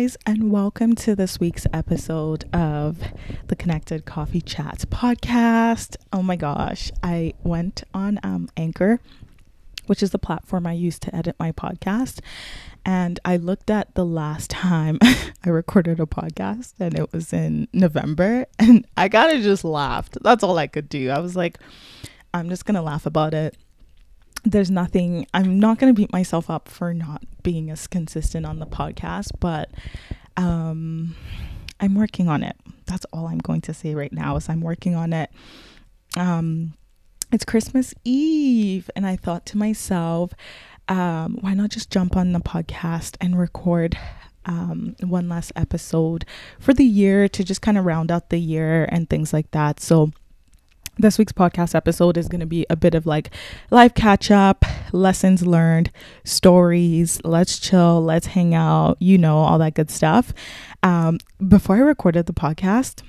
Guys, and welcome to this week's episode of the Connected Coffee Chats podcast. Oh my gosh, I went on um, Anchor, which is the platform I use to edit my podcast, and I looked at the last time I recorded a podcast, and it was in November, and I kind of just laughed. That's all I could do. I was like, I'm just gonna laugh about it there's nothing i'm not going to beat myself up for not being as consistent on the podcast but um i'm working on it that's all i'm going to say right now is i'm working on it um it's christmas eve and i thought to myself um why not just jump on the podcast and record um, one last episode for the year to just kind of round out the year and things like that. So, this week's podcast episode is going to be a bit of like life catch up, lessons learned, stories, let's chill, let's hang out, you know, all that good stuff. Um, before I recorded the podcast,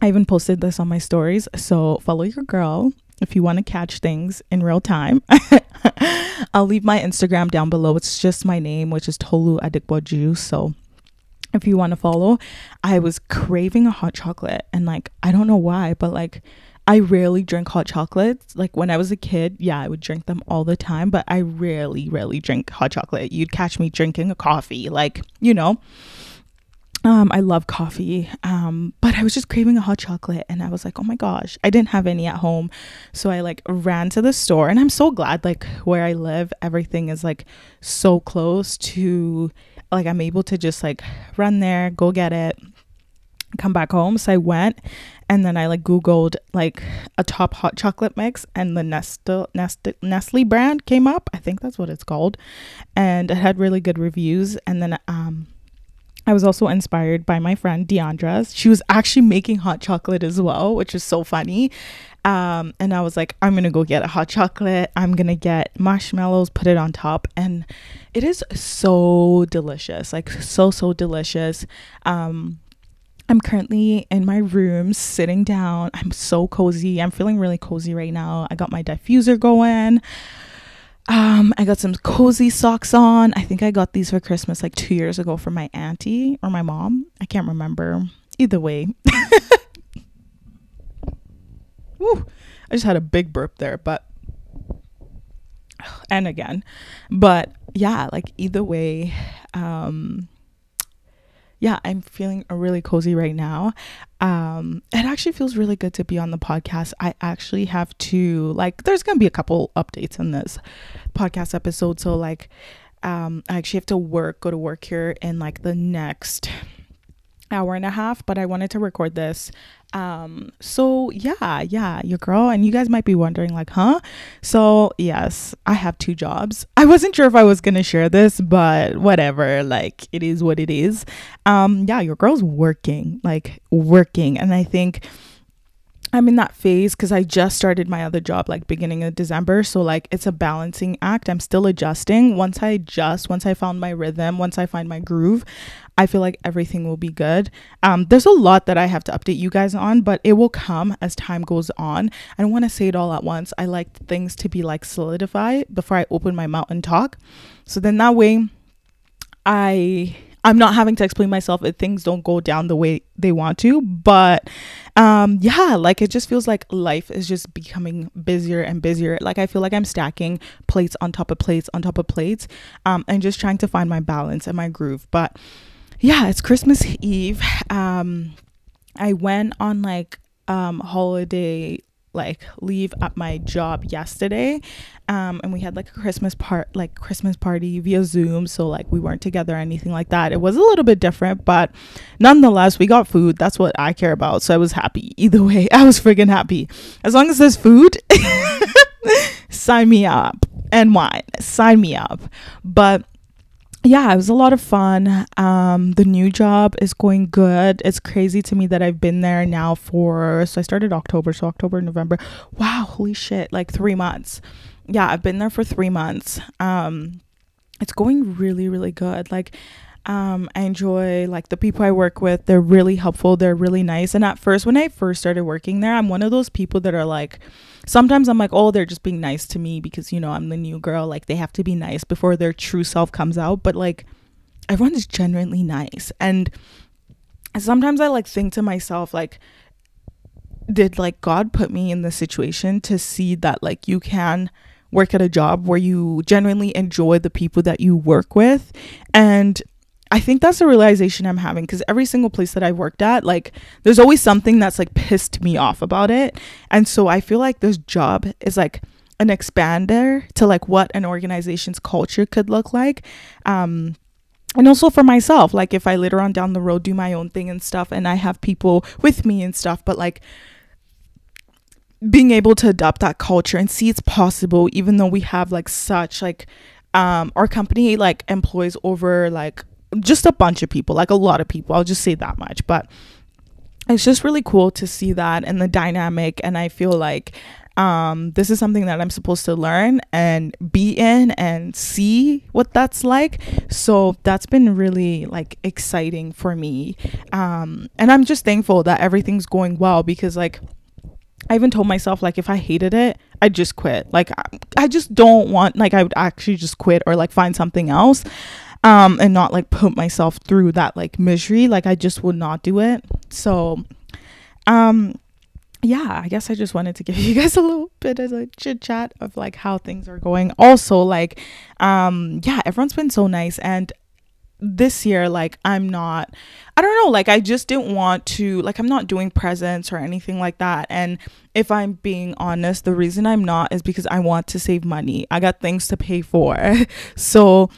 I even posted this on my stories. So follow your girl if you want to catch things in real time. I'll leave my Instagram down below. It's just my name, which is Tolu Adikboju. So if you want to follow, I was craving a hot chocolate and like I don't know why, but like I rarely drink hot chocolates. Like when I was a kid, yeah, I would drink them all the time, but I rarely, rarely drink hot chocolate. You'd catch me drinking a coffee, like, you know. Um, I love coffee. Um, but I was just craving a hot chocolate and I was like, oh my gosh, I didn't have any at home. So I like ran to the store and I'm so glad like where I live, everything is like so close to like I'm able to just like run there, go get it, come back home. So I went and then I like googled like a top hot chocolate mix and the Nestle, Nestle Nestle brand came up. I think that's what it's called. And it had really good reviews and then um I was also inspired by my friend Deandra. She was actually making hot chocolate as well, which is so funny. Um, and I was like, I'm gonna go get a hot chocolate. I'm gonna get marshmallows, put it on top, and it is so delicious, like so so delicious. Um, I'm currently in my room sitting down. I'm so cozy. I'm feeling really cozy right now. I got my diffuser going. Um, I got some cozy socks on. I think I got these for Christmas like two years ago from my auntie or my mom. I can't remember. Either way. Woo, I just had a big burp there, but and again. But yeah, like either way, um yeah, I'm feeling really cozy right now. Um, it actually feels really good to be on the podcast. I actually have to like there's gonna be a couple updates in this podcast episode. So like um I actually have to work, go to work here in like the next hour and a half, but I wanted to record this um so yeah yeah your girl and you guys might be wondering like huh? So yes i have two jobs. I wasn't sure if i was gonna share this but whatever like it is what it is. Um yeah your girl's working like working and i think I'm in that phase because I just started my other job like beginning of December. So like it's a balancing act. I'm still adjusting. Once I adjust, once I found my rhythm, once I find my groove, I feel like everything will be good. Um, there's a lot that I have to update you guys on, but it will come as time goes on. I don't want to say it all at once. I like things to be like solidified before I open my mouth and talk. So then that way I I'm not having to explain myself if things don't go down the way they want to. But um, yeah, like it just feels like life is just becoming busier and busier. Like I feel like I'm stacking plates on top of plates on top of plates um, and just trying to find my balance and my groove. But yeah, it's Christmas Eve. Um, I went on like um holiday like leave at my job yesterday um and we had like a christmas part like christmas party via zoom so like we weren't together or anything like that. It was a little bit different but nonetheless we got food. That's what i care about so i was happy either way. I was friggin happy. As long as there's food sign me up and wine. Sign me up. But yeah, it was a lot of fun. Um, the new job is going good. It's crazy to me that I've been there now for so I started October, so October, November. Wow, holy shit, like three months. Yeah, I've been there for three months. Um, it's going really, really good. Like um, I enjoy like the people I work with. They're really helpful. They're really nice. And at first, when I first started working there, I'm one of those people that are like, sometimes I'm like, oh, they're just being nice to me because, you know, I'm the new girl. Like they have to be nice before their true self comes out. But like, everyone is genuinely nice and sometimes i like think to myself like did like god put me in this situation to see that like you can work at a job where you genuinely enjoy the people that you work with and I think that's the realization I'm having because every single place that I've worked at, like, there's always something that's like pissed me off about it. And so I feel like this job is like an expander to like what an organization's culture could look like. Um, and also for myself, like, if I later on down the road do my own thing and stuff and I have people with me and stuff, but like, being able to adopt that culture and see it's possible even though we have like such like um our company like employs over like just a bunch of people, like a lot of people. I'll just say that much. But it's just really cool to see that and the dynamic. And I feel like um, this is something that I'm supposed to learn and be in and see what that's like. So that's been really like exciting for me. Um, and I'm just thankful that everything's going well because like I even told myself like if I hated it, I'd just quit. Like I, I just don't want like I would actually just quit or like find something else um and not like put myself through that like misery like i just would not do it. So um yeah i guess i just wanted to give you guys a little bit of a chit chat of like how things are going. Also like um yeah everyone's been so nice. And this year like i'm not i don't know like i just didn't want to like i'm not doing presents or anything like that. And if i'm being honest the reason i'm not is because i want to save money. I got things to pay for. So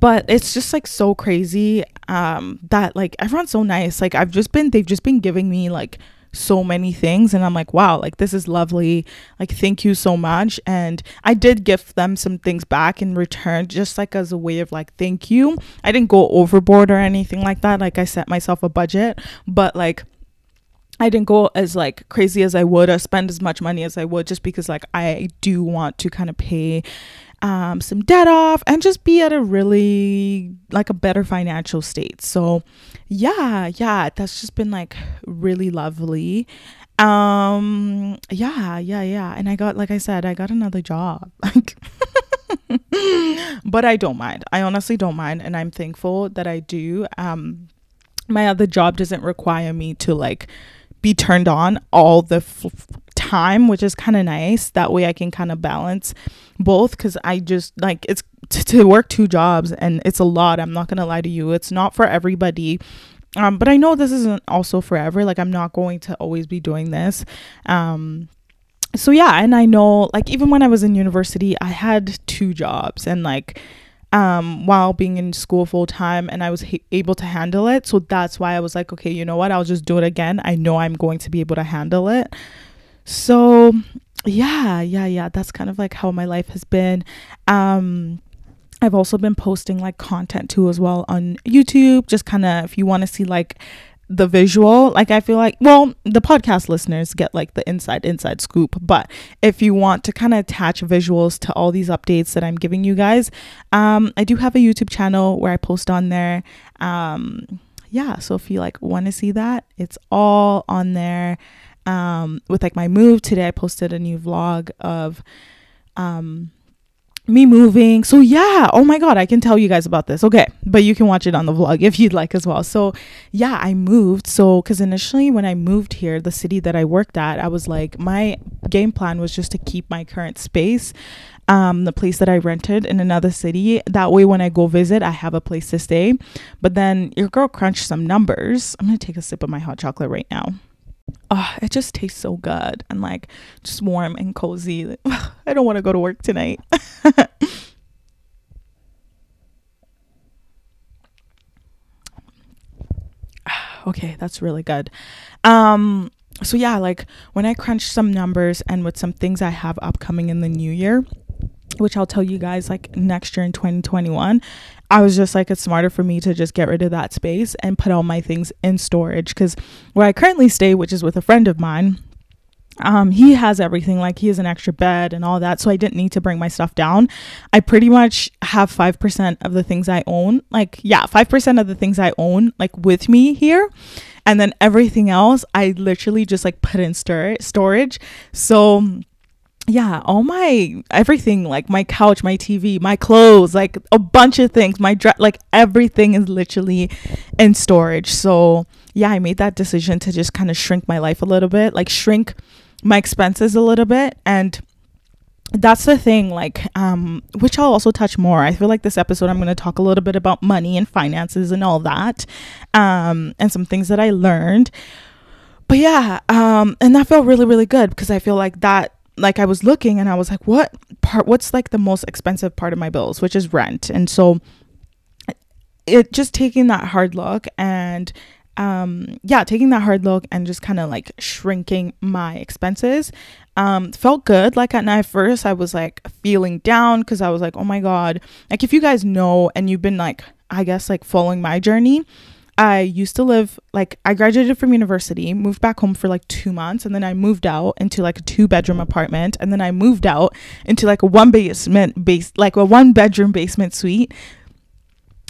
but it's just like so crazy um that like everyone's so nice. Like i've just been they've just been giving me like so many things and i'm like wow like this is lovely. Like thank you so much. And i did give them some things back in return just like as a way of like thank you. I didn't go overboard or anything like that. Like i set myself a budget but like I didn't go as like crazy as I would or spend as much money as I would just because like I do want to kind of pay um, some debt off and just be at a really like a better financial state. So yeah, yeah, that's just been like really lovely. Um yeah, yeah, yeah. And I got like I said, I got another job. Like but I don't mind. I honestly don't mind and I'm thankful that I do. Um my other job doesn't require me to like be turned on all the f- time, which is kind of nice. That way I can kind of balance both because I just like it's t- to work two jobs and it's a lot. I'm not going to lie to you. It's not for everybody. Um, but I know this isn't also forever. Like I'm not going to always be doing this. Um, so yeah, and I know like even when I was in university, I had two jobs and like um, while being in school full time and I was ha- able to handle it. So that's why I was like, okay, you know what? I'll just do it again. I know I'm going to be able to handle it. So, yeah, yeah, yeah. That's kind of like how my life has been. Um, I've also been posting like content too as well on YouTube, just kind of if you want to see like the visual like i feel like well the podcast listeners get like the inside inside scoop but if you want to kind of attach visuals to all these updates that i'm giving you guys um i do have a youtube channel where i post on there um yeah so if you like want to see that it's all on there um with like my move today i posted a new vlog of um me moving. So yeah, oh my god, I can tell you guys about this. Okay, but you can watch it on the vlog if you'd like as well. So yeah, I moved. So cuz initially when I moved here, the city that I worked at, I was like my game plan was just to keep my current space um the place that I rented in another city. That way when I go visit, I have a place to stay. But then your girl crunched some numbers. I'm to take a sip of my hot chocolate right now oh, it just tastes so good and like just warm and cozy. I don't want to go to work tonight. okay, that's really good. Um so yeah, like when I crunch some numbers and with some things I have upcoming in the new year, which I'll tell you guys like next year in 2021, I was just like, it's smarter for me to just get rid of that space and put all my things in storage. Because where I currently stay, which is with a friend of mine, um, he has everything like he has an extra bed and all that so i didn't need to bring my stuff down i pretty much have 5% of the things i own like yeah 5% of the things i own like with me here and then everything else i literally just like put in stor- storage so yeah, all my everything, like my couch, my TV, my clothes, like a bunch of things, my dress, like everything is literally in storage. So, yeah, I made that decision to just kind of shrink my life a little bit, like shrink my expenses a little bit. And that's the thing like um which i'll also touch more. I feel like this episode i'm going to talk a little bit about money and finances and all that um and some things that i learned. But yeah um and that felt really really good because i feel like that like i was looking and i was like what part what's like the most expensive part of my bills which is rent. And so it just taking that hard look and um yeah taking that hard look and just kind of like shrinking my expenses um felt good. Like at night first i was like feeling down because i was like oh my god. Like if you guys know and you've been like i guess like following my journey i used to live like i graduated from university moved back home for like two months and then i moved out into like a two bedroom apartment and then i moved out into like a one basement base like a one bedroom basement suite.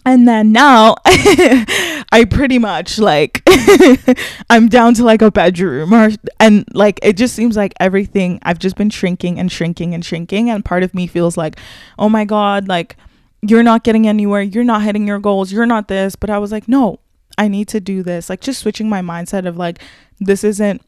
And then now i pretty much like i'm down to like a bedroom or and like it just seems like everything i've just been shrinking and shrinking and shrinking and part of me feels like oh my god like you're not getting anywhere you're not hitting your goals you're not this but i was like no i need to do this like just switching my mindset of like this isn't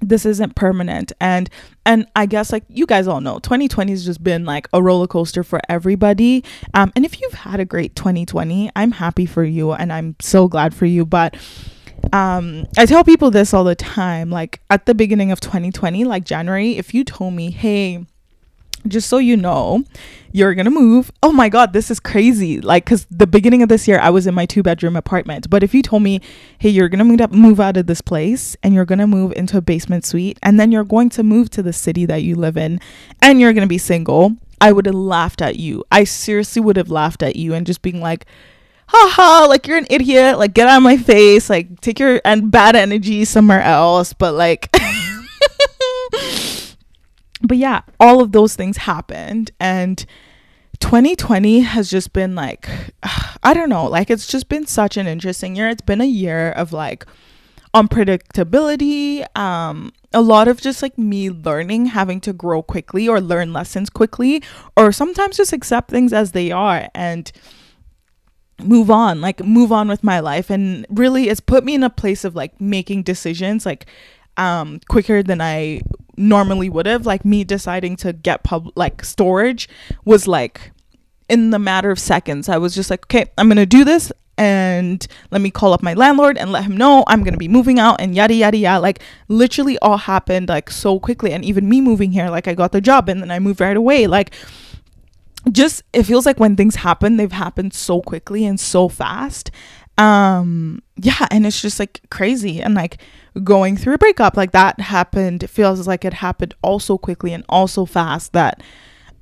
this isn't permanent. And and i guess like you guys all know 2020 has just been like a roller coaster for everybody. Um and if you've had a great 2020 i'm happy for you and i'm so glad for you. But um i tell people this all the time like at the beginning of 2020 like january if you told me hey just so you know, you're gonna move. Oh my god, this is crazy. Like, cause the beginning of this year, I was in my two bedroom apartment. But if you told me, hey, you're gonna move out of this place, and you're gonna move into a basement suite, and then you're going to move to the city that you live in, and you're gonna be single, I would have laughed at you. I seriously would have laughed at you and just being like, haha, like you're an idiot. Like, get out of my face. Like, take your and bad energy somewhere else. But like. but yeah, all of those things happened and 2020 has just been like I don't know, like it's just been such an interesting year. It's been a year of like unpredictability, um a lot of just like me learning, having to grow quickly or learn lessons quickly or sometimes just accept things as they are and move on, like move on with my life and really it's put me in a place of like making decisions like um quicker than I normally would have like me deciding to get pub like storage was like in the matter of seconds. I was just like okay i'm gonna do this and let me call up my landlord and let him know i'm gonna be moving out and yada yada yada. Like literally all happened like so quickly. And even me moving here like i got the job and then i moved right away. Like just it feels like when things happen they've happened so quickly and so fast um yeah and it's just like crazy and like going through a breakup like that happened it feels like it happened also quickly and also fast that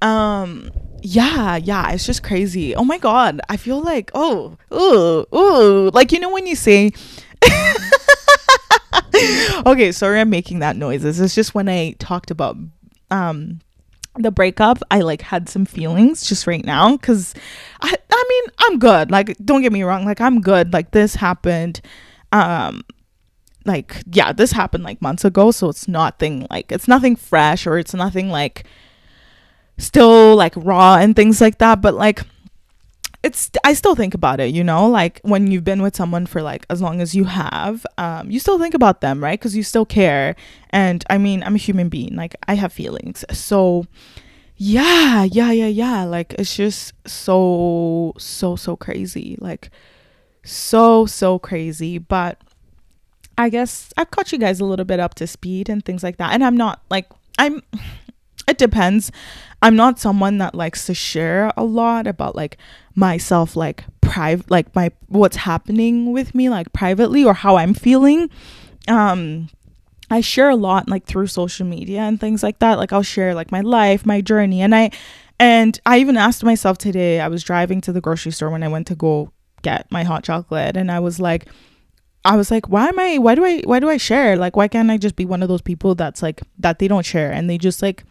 um yeah yeah it's just crazy. Oh my god i feel like oh ooh ooh like you know when you say okay sorry i'm making that noises it's just when i talked about um the breakup i like had some feelings just right now because i i mean i'm good. Like don't get me wrong. Like i'm good. Like this happened um like yeah this happened like months ago so it's nothing like it's nothing fresh or it's nothing like still like raw and things like that. But like it's i still think about it you know? Like when you've been with someone for like as long as you have um you still think about them right? Because you still care. And i mean i'm a human being. Like i have feelings. So yeah yeah yeah yeah. Like it's just so so so crazy. Like so so crazy. But I guess I've caught you guys a little bit up to speed and things like that. And I'm not like, I'm, it depends. I'm not someone that likes to share a lot about like myself, like private, like my, what's happening with me, like privately or how I'm feeling. Um, I share a lot like through social media and things like that. Like I'll share like my life, my journey. And I, and I even asked myself today, I was driving to the grocery store when I went to go get my hot chocolate and I was like, I was like, why am I why do I why do I share? Like why can't I just be one of those people that's like that they don't share and they just like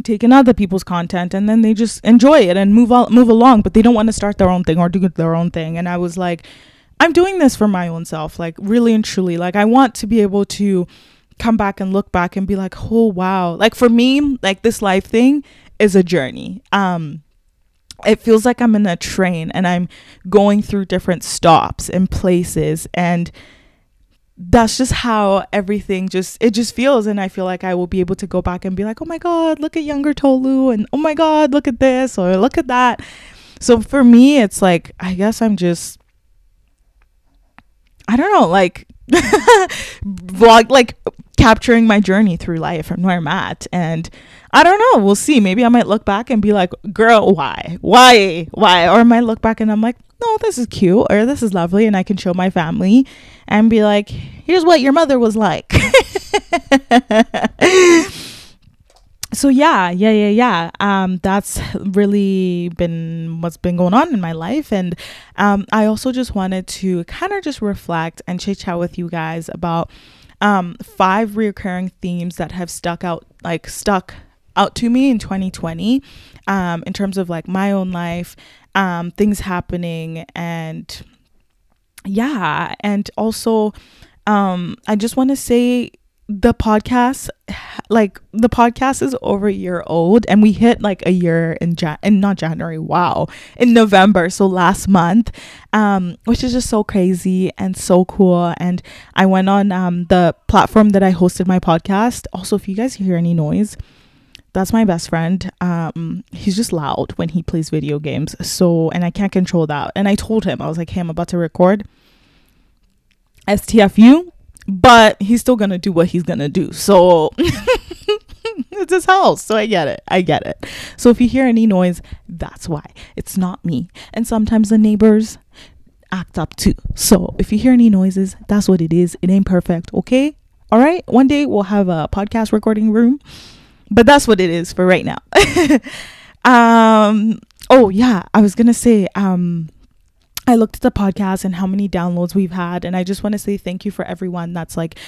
take in other people's content and then they just enjoy it and move on move along, but they don't want to start their own thing or do their own thing. And I was like, I'm doing this for my own self, like really and truly. Like I want to be able to come back and look back and be like, oh wow. Like for me, like this life thing is a journey. Um it feels like I'm in a train and I'm going through different stops and places and that's just how everything just it just feels and I feel like I will be able to go back and be like, "Oh my god, look at younger Tolu and oh my god, look at this or look at that." So for me, it's like I guess I'm just I don't know, like vlog like capturing my journey through life and where I'm at. And I don't know, we'll see. Maybe I might look back and be like, girl, why? Why? Why? Or I might look back and I'm like, no, this is cute or this is lovely. And I can show my family and be like, here's what your mother was like. so yeah yeah yeah yeah um that's really been what's been going on in my life and um i also just wanted to kind of just reflect and chit chat with you guys about um five recurring themes that have stuck out like stuck out to me in 2020 um in terms of like my own life um things happening and yeah and also um i just want to say the podcast like the podcast is over a year old and we hit like a year in Jan in not January wow in November so last month um which is just so crazy and so cool and I went on um the platform that I hosted my podcast. Also if you guys hear any noise that's my best friend um he's just loud when he plays video games so and I can't control that and I told him I was like hey I'm about to record STFU but he's still gonna do what he's gonna do. So it's his house. So I get it. I get it. So if you hear any noise, that's why. It's not me. And sometimes the neighbors act up too. So if you hear any noises, that's what it is. It ain't perfect, okay? All right? One day we'll have a podcast recording room. But that's what it is for right now. um oh yeah, I was gonna say, um I looked at the podcast and how many downloads we've had, and I just want to say thank you for everyone that's like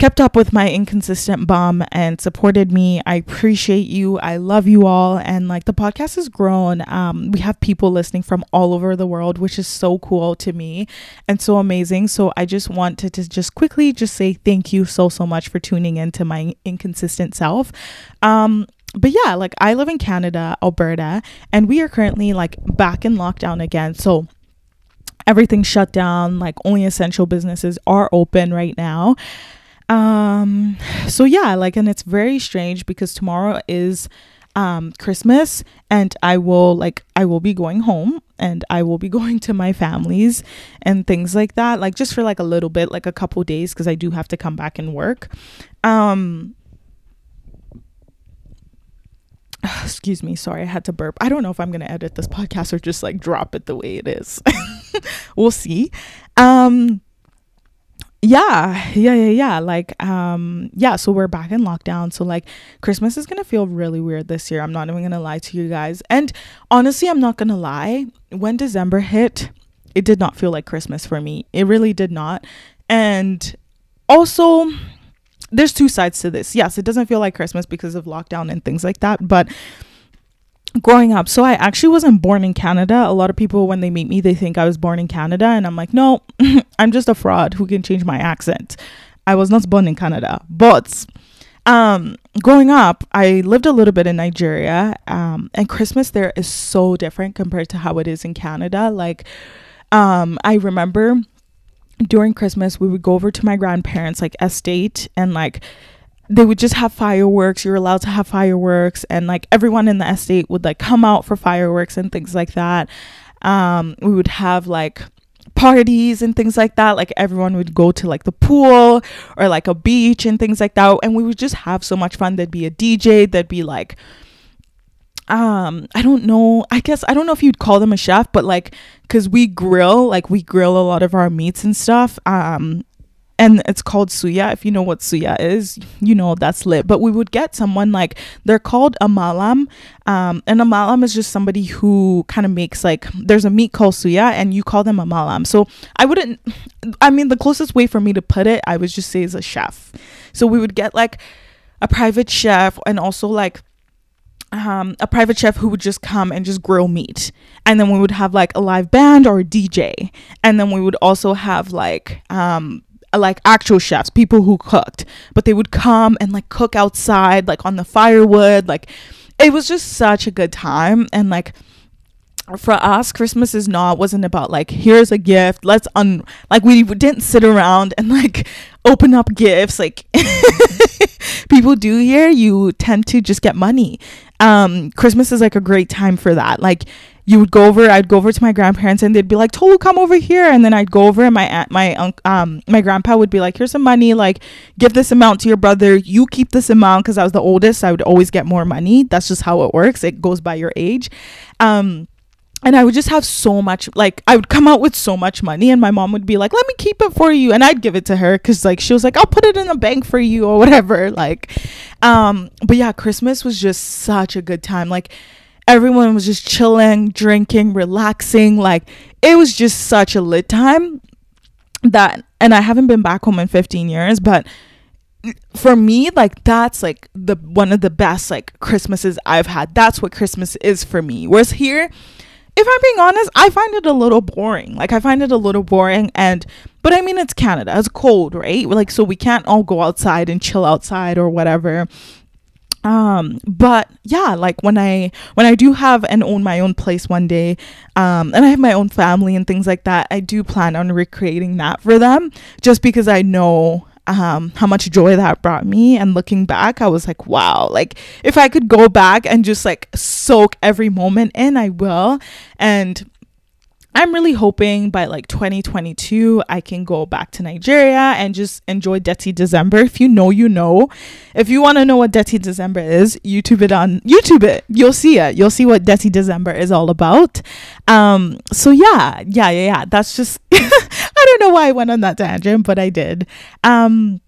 kept up with my inconsistent bum and supported me. I appreciate you. I love you all. And like the podcast has grown. Um, we have people listening from all over the world, which is so cool to me and so amazing. So I just wanted to just quickly just say thank you so, so much for tuning in to my inconsistent self. Um, but yeah, like I live in Canada, Alberta, and we are currently like back in lockdown again. So everything's shut down like only essential businesses are open right now um so yeah like and it's very strange because tomorrow is um christmas and i will like i will be going home and i will be going to my families and things like that like just for like a little bit like a couple days because i do have to come back and work. Um excuse me sorry i had to burp. I don't know if i'm going to edit this podcast or just like drop it the way it is. We'll see. Um yeah yeah yeah yeah. Like um yeah so we're back in lockdown. So like christmas is gonna feel really weird this year. I'm not even gonna lie to you guys. And honestly i'm not gonna lie. When december hit it did not feel like christmas for me. It really did not. And also there's two sides to this. Yes, it doesn't feel like Christmas because of lockdown and things like that, but growing up. So i actually wasn't born in canada. A lot of people when they meet me they think i was born in canada and i'm like no i'm just a fraud who can change my accent. I was not born in canada. But um growing up i lived a little bit in nigeria um and christmas there is so different compared to how it is in canada. Like um i remember during Christmas, we would go over to my grandparents' like estate and like they would just have fireworks. You're allowed to have fireworks, and like everyone in the estate would like come out for fireworks and things like that. Um, we would have like parties and things like that. Like everyone would go to like the pool or like a beach and things like that, and we would just have so much fun. There'd be a DJ. There'd be like um i don't know i guess i don't know if you'd call them a chef but like because we grill like we grill a lot of our meats and stuff um and it's called suya if you know what suya is you know that's lit but we would get someone like they're called a malam um and a malam is just somebody who kind of makes like there's a meat called suya and you call them a malam so i wouldn't i mean the closest way for me to put it i would just say is a chef so we would get like a private chef and also like um, a private chef who would just come and just grill meat. And then we would have like a live band or a DJ. And then we would also have like um, like actual chefs, people who cooked, but they would come and like cook outside, like on the firewood. Like it was just such a good time. And like for us, Christmas is not, wasn't about like, here's a gift. Let's un, like, we didn't sit around and like open up gifts like people do here. You tend to just get money. Um, Christmas is like a great time for that. Like, you would go over i'd go over to my grandparents and they'd be like tolu come over here. And then i'd go over and my aunt my uncle um my grandpa would be like here's some money like give this amount to your brother. You keep this amount because i was the oldest. I would always get more money. That's just how it works. It goes by your age. Um and I would just have so much like I would come out with so much money and my mom would be like let me keep it for you. And I'd give it to her cuz like she was like I'll put it in a bank for you or whatever like um but yeah Christmas was just such a good time. Like everyone was just chilling, drinking, relaxing. Like it was just such a lit time that and I haven't been back home in 15 years, but for me like that's like the one of the best like christmases i've had. That's what christmas is for me. Whereas here if i'm being honest i find it a little boring. Like i find it a little boring and but i mean it's canada. It's cold right? Like so we can't all go outside and chill outside or whatever um but yeah like when i when i do have and own my own place one day um and i have my own family and things like that i do plan on recreating that for them just because i know um how much joy that brought me. And looking back i was like wow like if i could go back and just like soak every moment in i will. And I'm really hoping by like 2022 I can go back to Nigeria and just enjoy Dirty December. If you know, you know. If you want to know what Dirty December is, YouTube it on YouTube it. You'll see it. You'll see what Dirty December is all about. Um so yeah, yeah, yeah, yeah. That's just I don't know why I went on that tangent, but I did. Um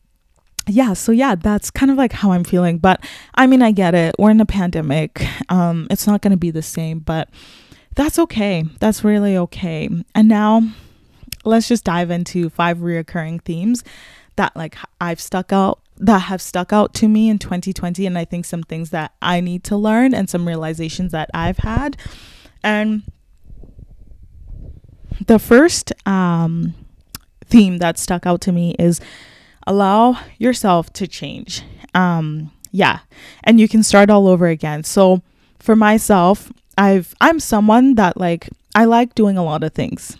yeah so yeah that's kind of like how i'm feeling but i mean i get it we're in a pandemic um it's not going to be the same but that's okay. That's really okay. And now let's just dive into five reoccurring themes that like I've stuck out that have stuck out to me in 2020 and I think some things that I need to learn and some realizations that I've had. And the first um theme that stuck out to me is allow yourself to change. Um yeah, and you can start all over again. So for myself, I've I'm someone that like I like doing a lot of things.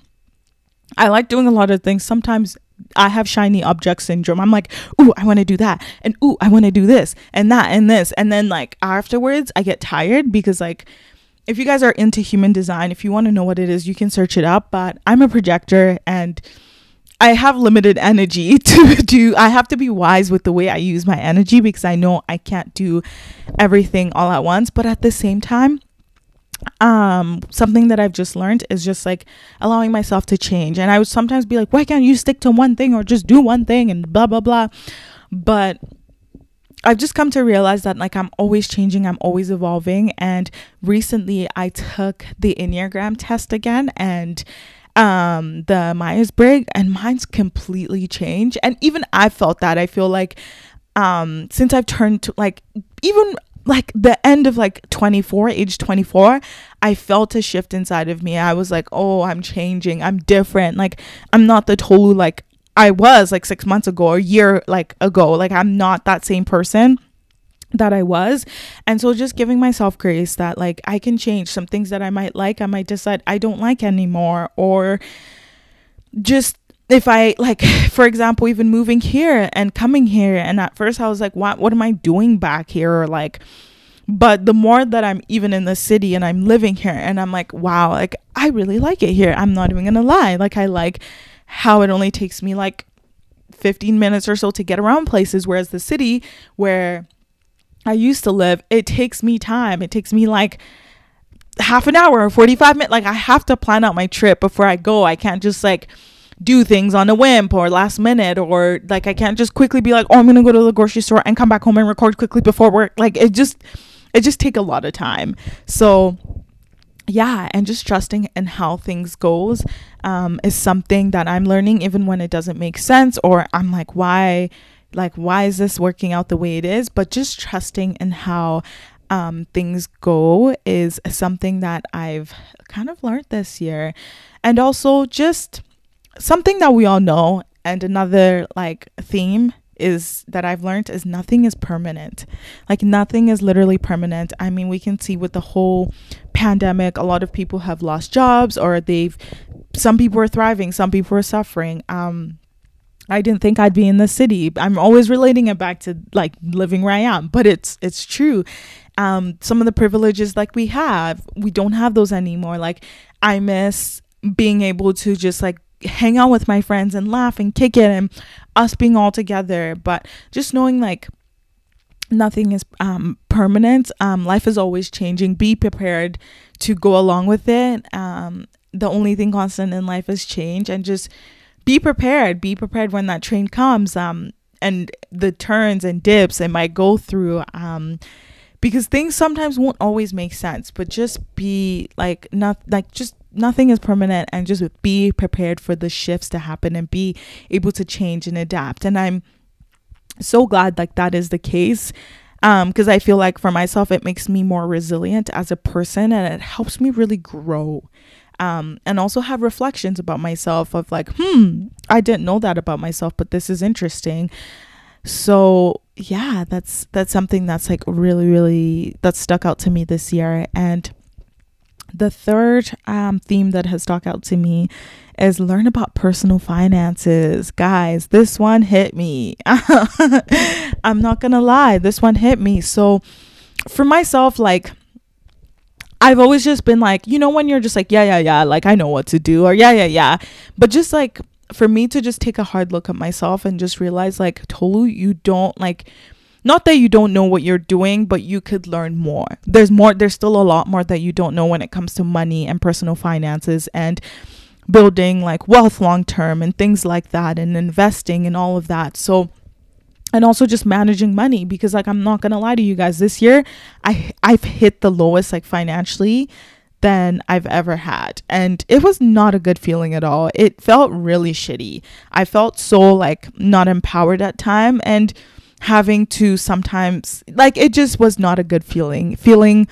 I like doing a lot of things. Sometimes I have shiny object syndrome. I'm like, ooh, I want to do that. And ooh, I want to do this and that and this. And then like afterwards I get tired because like if you guys are into human design, if you want to know what it is, you can search it up. But I'm a projector and I have limited energy to do. I have to be wise with the way I use my energy because I know I can't do everything all at once. But at the same time, um something that i've just learned is just like allowing myself to change and i would sometimes be like why can't you stick to one thing or just do one thing and blah blah blah but I've just come to realize that like I'm always changing, I'm always evolving. And recently I took the Enneagram test again and um the Myers-Briggs and mine's completely changed. And even I felt that. I feel like um since I've turned to like even like the end of like 24 age 24 i felt a shift inside of me. I was like oh i'm changing. I'm different. Like i'm not the tolu like i was like six months ago or a year like ago. Like i'm not that same person that I was. And so just giving myself grace that like I can change. Some things that I might like, I might decide I don't like anymore. Or just if I like, for example, even moving here and coming here, and at first I was like, what, what am I doing back here? Or like, but the more that I'm even in the city and I'm living here, and I'm like, wow, like I really like it here. I'm not even gonna lie. Like, I like how it only takes me like 15 minutes or so to get around places, whereas the city where I used to live, it takes me time. It takes me like half an hour or 45 minutes. Like, I have to plan out my trip before I go. I can't just like, do things on a whim or last minute or like I can't just quickly be like, "Oh, I'm going to go to the grocery store and come back home and record quickly before work." Like it just it just take a lot of time. So yeah, and just trusting in how things goes um, is something that I'm learning even when it doesn't make sense or I'm like, "Why like why is this working out the way it is?" But just trusting in how um, things go is something that I've kind of learned this year. And also just something that we all know and another like theme is that I've learned is nothing is permanent. Like nothing is literally permanent. I mean, we can see with the whole pandemic, a lot of people have lost jobs or they've some people are thriving, some people are suffering. Um I didn't think I'd be in the city. I'm always relating it back to like living where I am, but it's it's true. Um some of the privileges like we have, we don't have those anymore. Like I miss being able to just like hang out with my friends and laugh and kick it and us being all together. But just knowing like nothing is um, permanent um, life is always changing. Be prepared to go along with it. Um, the only thing constant in life is change and just be prepared. Be prepared when that train comes um, and the turns and dips it might go through um, because things sometimes won't always make sense. But just be like not like just nothing is permanent and just be prepared for the shifts to happen and be able to change and adapt. And i'm so glad like that is the case um because i feel like for myself it makes me more resilient as a person and it helps me really grow um and also have reflections about myself of like hmm i didn't know that about myself but this is interesting. So yeah that's that's something that's like really really that stuck out to me this year. And the third um, theme that has stuck out to me is learn about personal finances. Guys, this one hit me. I'm not going to lie, this one hit me. So, for myself, like, I've always just been like, you know, when you're just like, yeah, yeah, yeah, like I know what to do, or yeah, yeah, yeah. But just like for me to just take a hard look at myself and just realize, like, Tolu, you don't like not that you don't know what you're doing, but you could learn more. There's more, there's still a lot more that you don't know when it comes to money and personal finances and building like wealth long term and things like that and investing and all of that. So, and also just managing money because like I'm not going to lie to you guys this year I I've hit the lowest like financially than I've ever had. And it was not a good feeling at all. It felt really shitty. I felt so like not empowered at time and having to sometimes like it just was not a good feeling. Feeling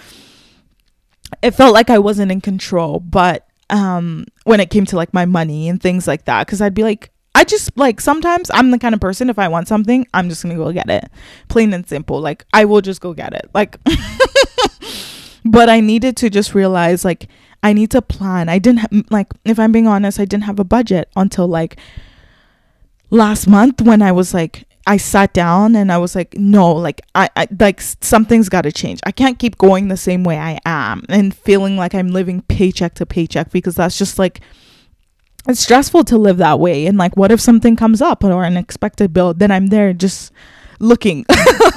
it felt like i wasn't in control but um when it came to like my money and things like that because i'd be like i just like sometimes i'm the kind of person if i want something i'm just gonna go get it. Plain and simple like i will just go get it like but i needed to just realize like i need to plan. I didn't ha- like if i'm being honest i didn't have a budget until like last month when i was like I sat down and I was like, no, like I, I like something's got to change. I can't keep going the same way I am and feeling like I'm living paycheck to paycheck because that's just like it's stressful to live that way. And like, what if something comes up or an unexpected bill? Then I'm there just looking,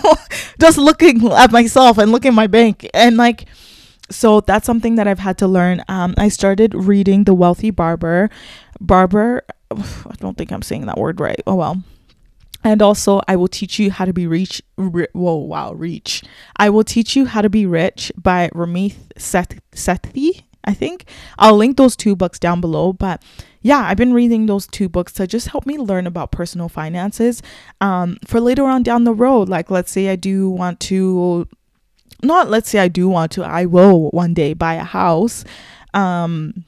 just looking at myself and looking at my bank and like. So that's something that I've had to learn. Um, I started reading The Wealthy Barber. Barber, I don't think I'm saying that word right. Oh well and also i will teach you how to be rich ri- whoa wow reach i will teach you how to be rich by ramit Seth- sethi i think. I'll link those two books down below but yeah i've been reading those two books to just help me learn about personal finances um, for later on down the road. Like let's say i do want to not let's say i do want to i will one day buy a house um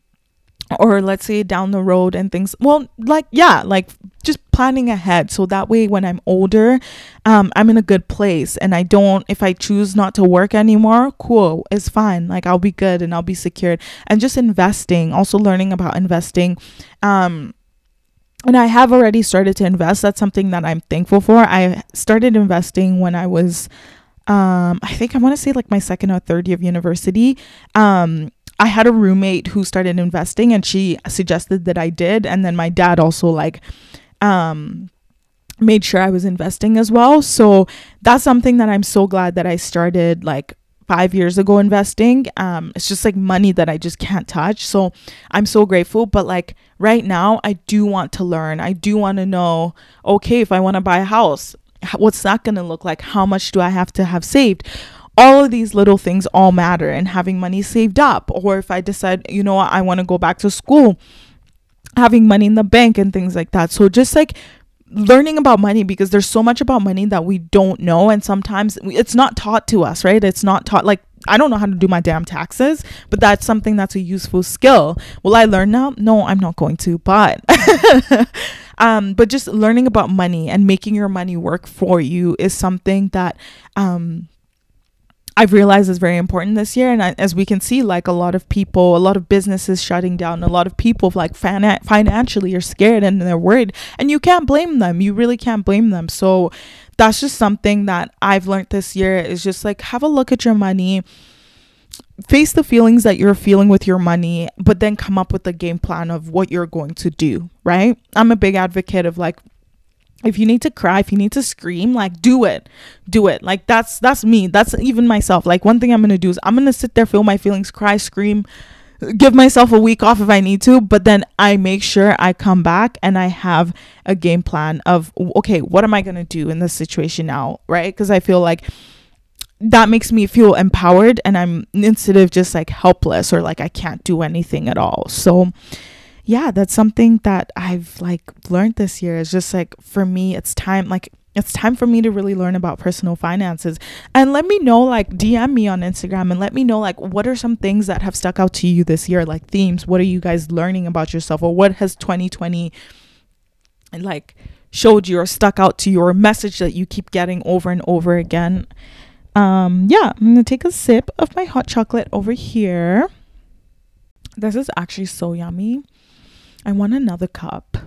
or let's say down the road and things well like yeah like just planning ahead so that way when i'm older um, i'm in a good place and i don't if i choose not to work anymore cool it's fine like i'll be good and i'll be secured. And just investing also learning about investing um, and i have already started to invest that's something that i'm thankful for. I started investing when i was um, i think i want to say like my second or third year of university um, I had a roommate who started investing and she suggested that I did and then my dad also like um made sure I was investing as well. So that's something that I'm so glad that I started like 5 years ago investing. Um it's just like money that I just can't touch. So I'm so grateful, but like right now I do want to learn. I do want to know okay, if I want to buy a house, what's that going to look like? How much do I have to have saved? All of these little things all matter and having money saved up or if i decide you know i want to go back to school having money in the bank and things like that so just like learning about money because there's so much about money that we don't know and sometimes it's not taught to us right it's not taught like I don't know how to do my damn taxes, but that's something that's a useful skill. Will I learn now? No, I'm not going to, but um but just learning about money and making your money work for you is something that um I've realized is very important this year. And I, as we can see, like a lot of people, a lot of businesses shutting down, a lot of people like fan- financially are scared and they're worried. And you can't blame them. You really can't blame them. So that's just something that I've learned this year is just like have a look at your money face the feelings that you're feeling with your money, but then come up with a game plan of what you're going to do, right? I'm a big advocate of like if you need to cry if you need to scream like do it. Do it. Like that's that's me. That's even myself. Like one thing i'm gonna do is i'm gonna sit there feel my feelings cry scream give myself a week off if i need to but then i make sure i come back and i have a game plan of okay what am i gonna do in this situation now right? Because i feel like that makes me feel empowered and i'm instead of just like helpless or like i can't do anything at all. So yeah, that's something that I've like learned this year. Is just like for me, it's time like it's time for me to really learn about personal finances. And let me know like dm me on instagram and let me know like what are some things that have stuck out to you this year? Like themes. What are you guys learning about yourself? Or what has 2020 like showed you or stuck out to your message that you keep getting over and over again? Um yeah i'm gonna take a sip of my hot chocolate over here. This is actually so yummy I want another cup.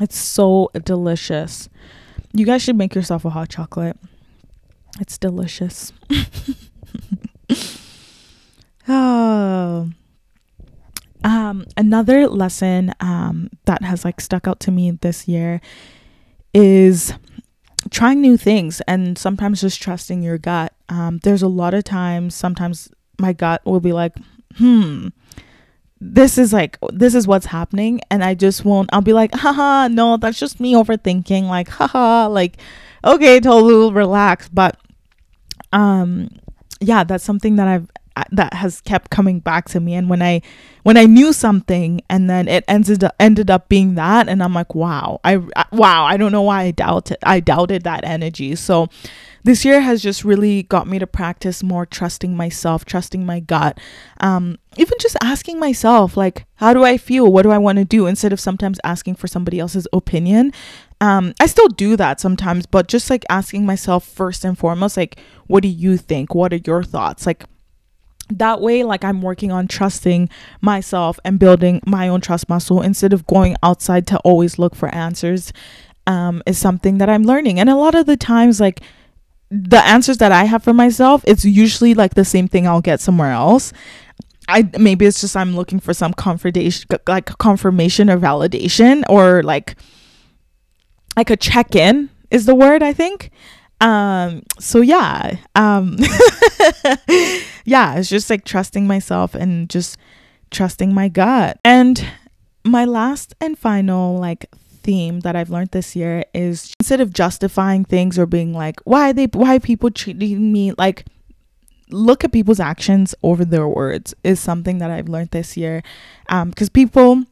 It's so delicious. You guys should make yourself a hot chocolate. It's delicious. oh. Um, another lesson um, that has like stuck out to me this year is trying new things and sometimes just trusting your gut. Um, there's a lot of times, sometimes my gut will be like, hmm, this is like this is what's happening and i just won't i'll be like haha no that's just me overthinking like haha like okay totally relax but um yeah that's something that i've that has kept coming back to me and when i when i knew something and then it ended up ended up being that and i'm like wow i, wow i don't know why i doubted i doubted that energy so this year has just really got me to practice more trusting myself, trusting my gut. Um, even just asking myself, like, how do I feel? What do I want to do? Instead of sometimes asking for somebody else's opinion. Um, I still do that sometimes, but just like asking myself first and foremost, like, what do you think? What are your thoughts? Like, that way like i'm working on trusting myself and building my own trust muscle instead of going outside to always look for answers um, is something that i'm learning and a lot of the times like the answers that I have for myself, it's usually like the same thing I'll get somewhere else. I maybe it's just I'm looking for some confirmation like confirmation or validation or like like a check-in is the word I think. Um so yeah. Um yeah, it's just like trusting myself and just trusting my gut. And my last and final like theme that I've learned this year is instead of justifying things or being like, why they why people treating me like look at people's actions over their words is something that I've learned this year. Um, because people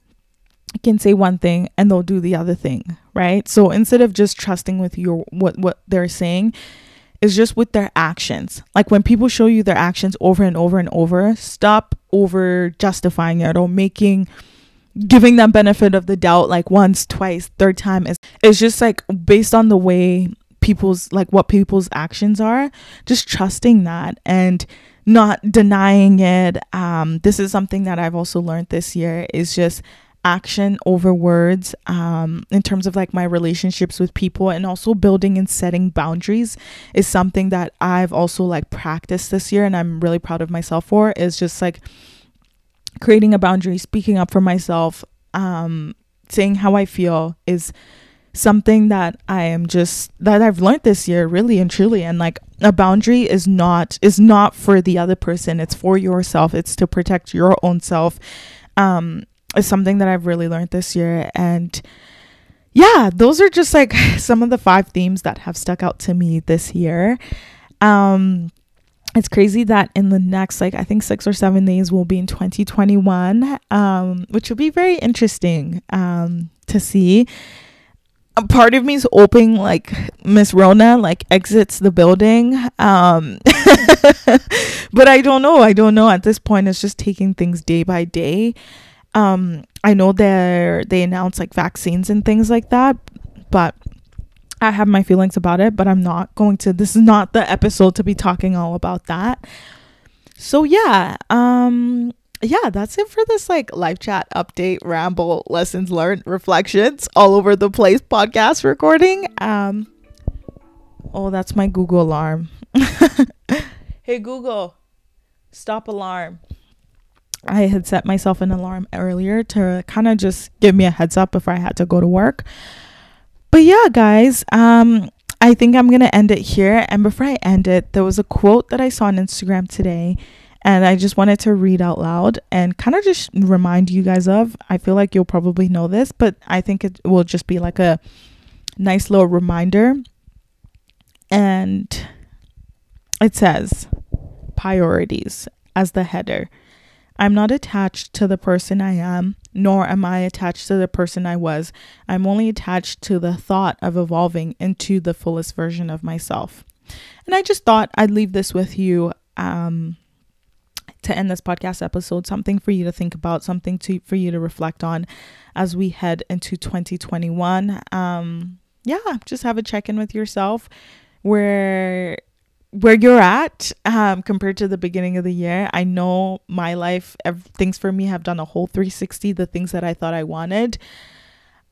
can say one thing and they'll do the other thing, right? So instead of just trusting with your what what they're saying, is just with their actions. Like when people show you their actions over and over and over, stop over justifying it or making giving them benefit of the doubt like once twice third time is it's just like based on the way people's like what people's actions are just trusting that and not denying it um this is something that i've also learned this year is just action over words um in terms of like my relationships with people and also building and setting boundaries is something that i've also like practiced this year and i'm really proud of myself for is just like creating a boundary, speaking up for myself, um, saying how I feel is something that I am just that I've learned this year really and truly and like a boundary is not is not for the other person. It's for yourself. It's to protect your own self. Um is something that I've really learned this year. And yeah those are just like some of the five themes that have stuck out to me this year. Um it's crazy that in the next like i think six or seven days we'll be in 2021 um, which will be very interesting um, to see. A part of me is hoping like miss rona like exits the building um, but i don't know. I don't know. At this point it's just taking things day by day Um, I know they they announce like vaccines and things like that, but I have my feelings about it, but I'm not going to this is not the episode to be talking all about that. So yeah, um yeah, that's it for this like live chat update, ramble, lessons learned, reflections all over the place podcast recording. Um Oh, that's my Google alarm. hey Google, stop alarm. I had set myself an alarm earlier to kind of just give me a heads up before I had to go to work. But yeah, guys, um I think I'm going to end it here and before I end it, there was a quote that I saw on Instagram today and I just wanted to read out loud and kind of just remind you guys of. I feel like you'll probably know this, but I think it will just be like a nice little reminder. And it says priorities as the header. I'm not attached to the person I am, nor am I attached to the person I was. I'm only attached to the thought of evolving into the fullest version of myself. And I just thought I'd leave this with you um, to end this podcast episode, something for you to think about, something to for you to reflect on as we head into 2021. Um, yeah, just have a check in with yourself where where you're at um, compared to the beginning of the year. I know my life, ev- things for me have done a whole 360. The things that I thought I wanted,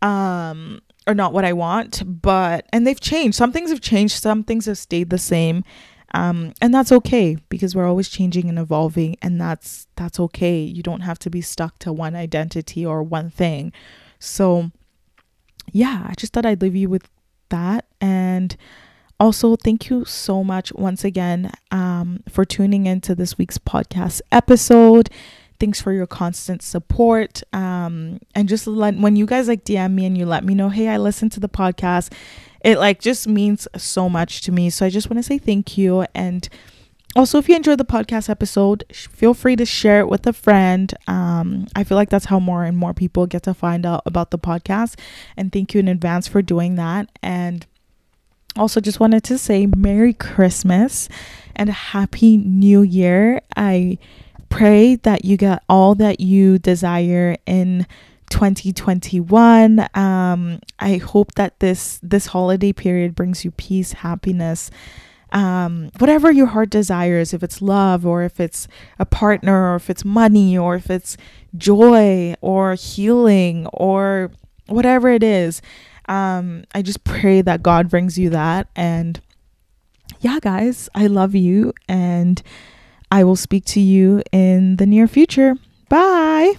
um, or not what I want, but and they've changed. Some things have changed. Some things have stayed the same, um, and that's okay because we're always changing and evolving, and that's that's okay. You don't have to be stuck to one identity or one thing. So, yeah, I just thought I'd leave you with that and also, thank you so much once again um, for tuning into this week's podcast episode. Thanks for your constant support. Um, and just let, when you guys like DM me and you let me know, hey, I listened to the podcast, it like just means so much to me. So I just want to say thank you. And also, if you enjoyed the podcast episode, feel free to share it with a friend. Um, I feel like that's how more and more people get to find out about the podcast. And thank you in advance for doing that. And also just wanted to say Merry Christmas and a Happy New Year. I pray that you get all that you desire in 2021 um i hope that this this holiday period brings you peace happiness um whatever your heart desires if it's love or if it's a partner or if it's money or if it's joy or healing or whatever it is um, I just pray that God brings you that. And yeah, guys, I love you. And I will speak to you in the near future. Bye.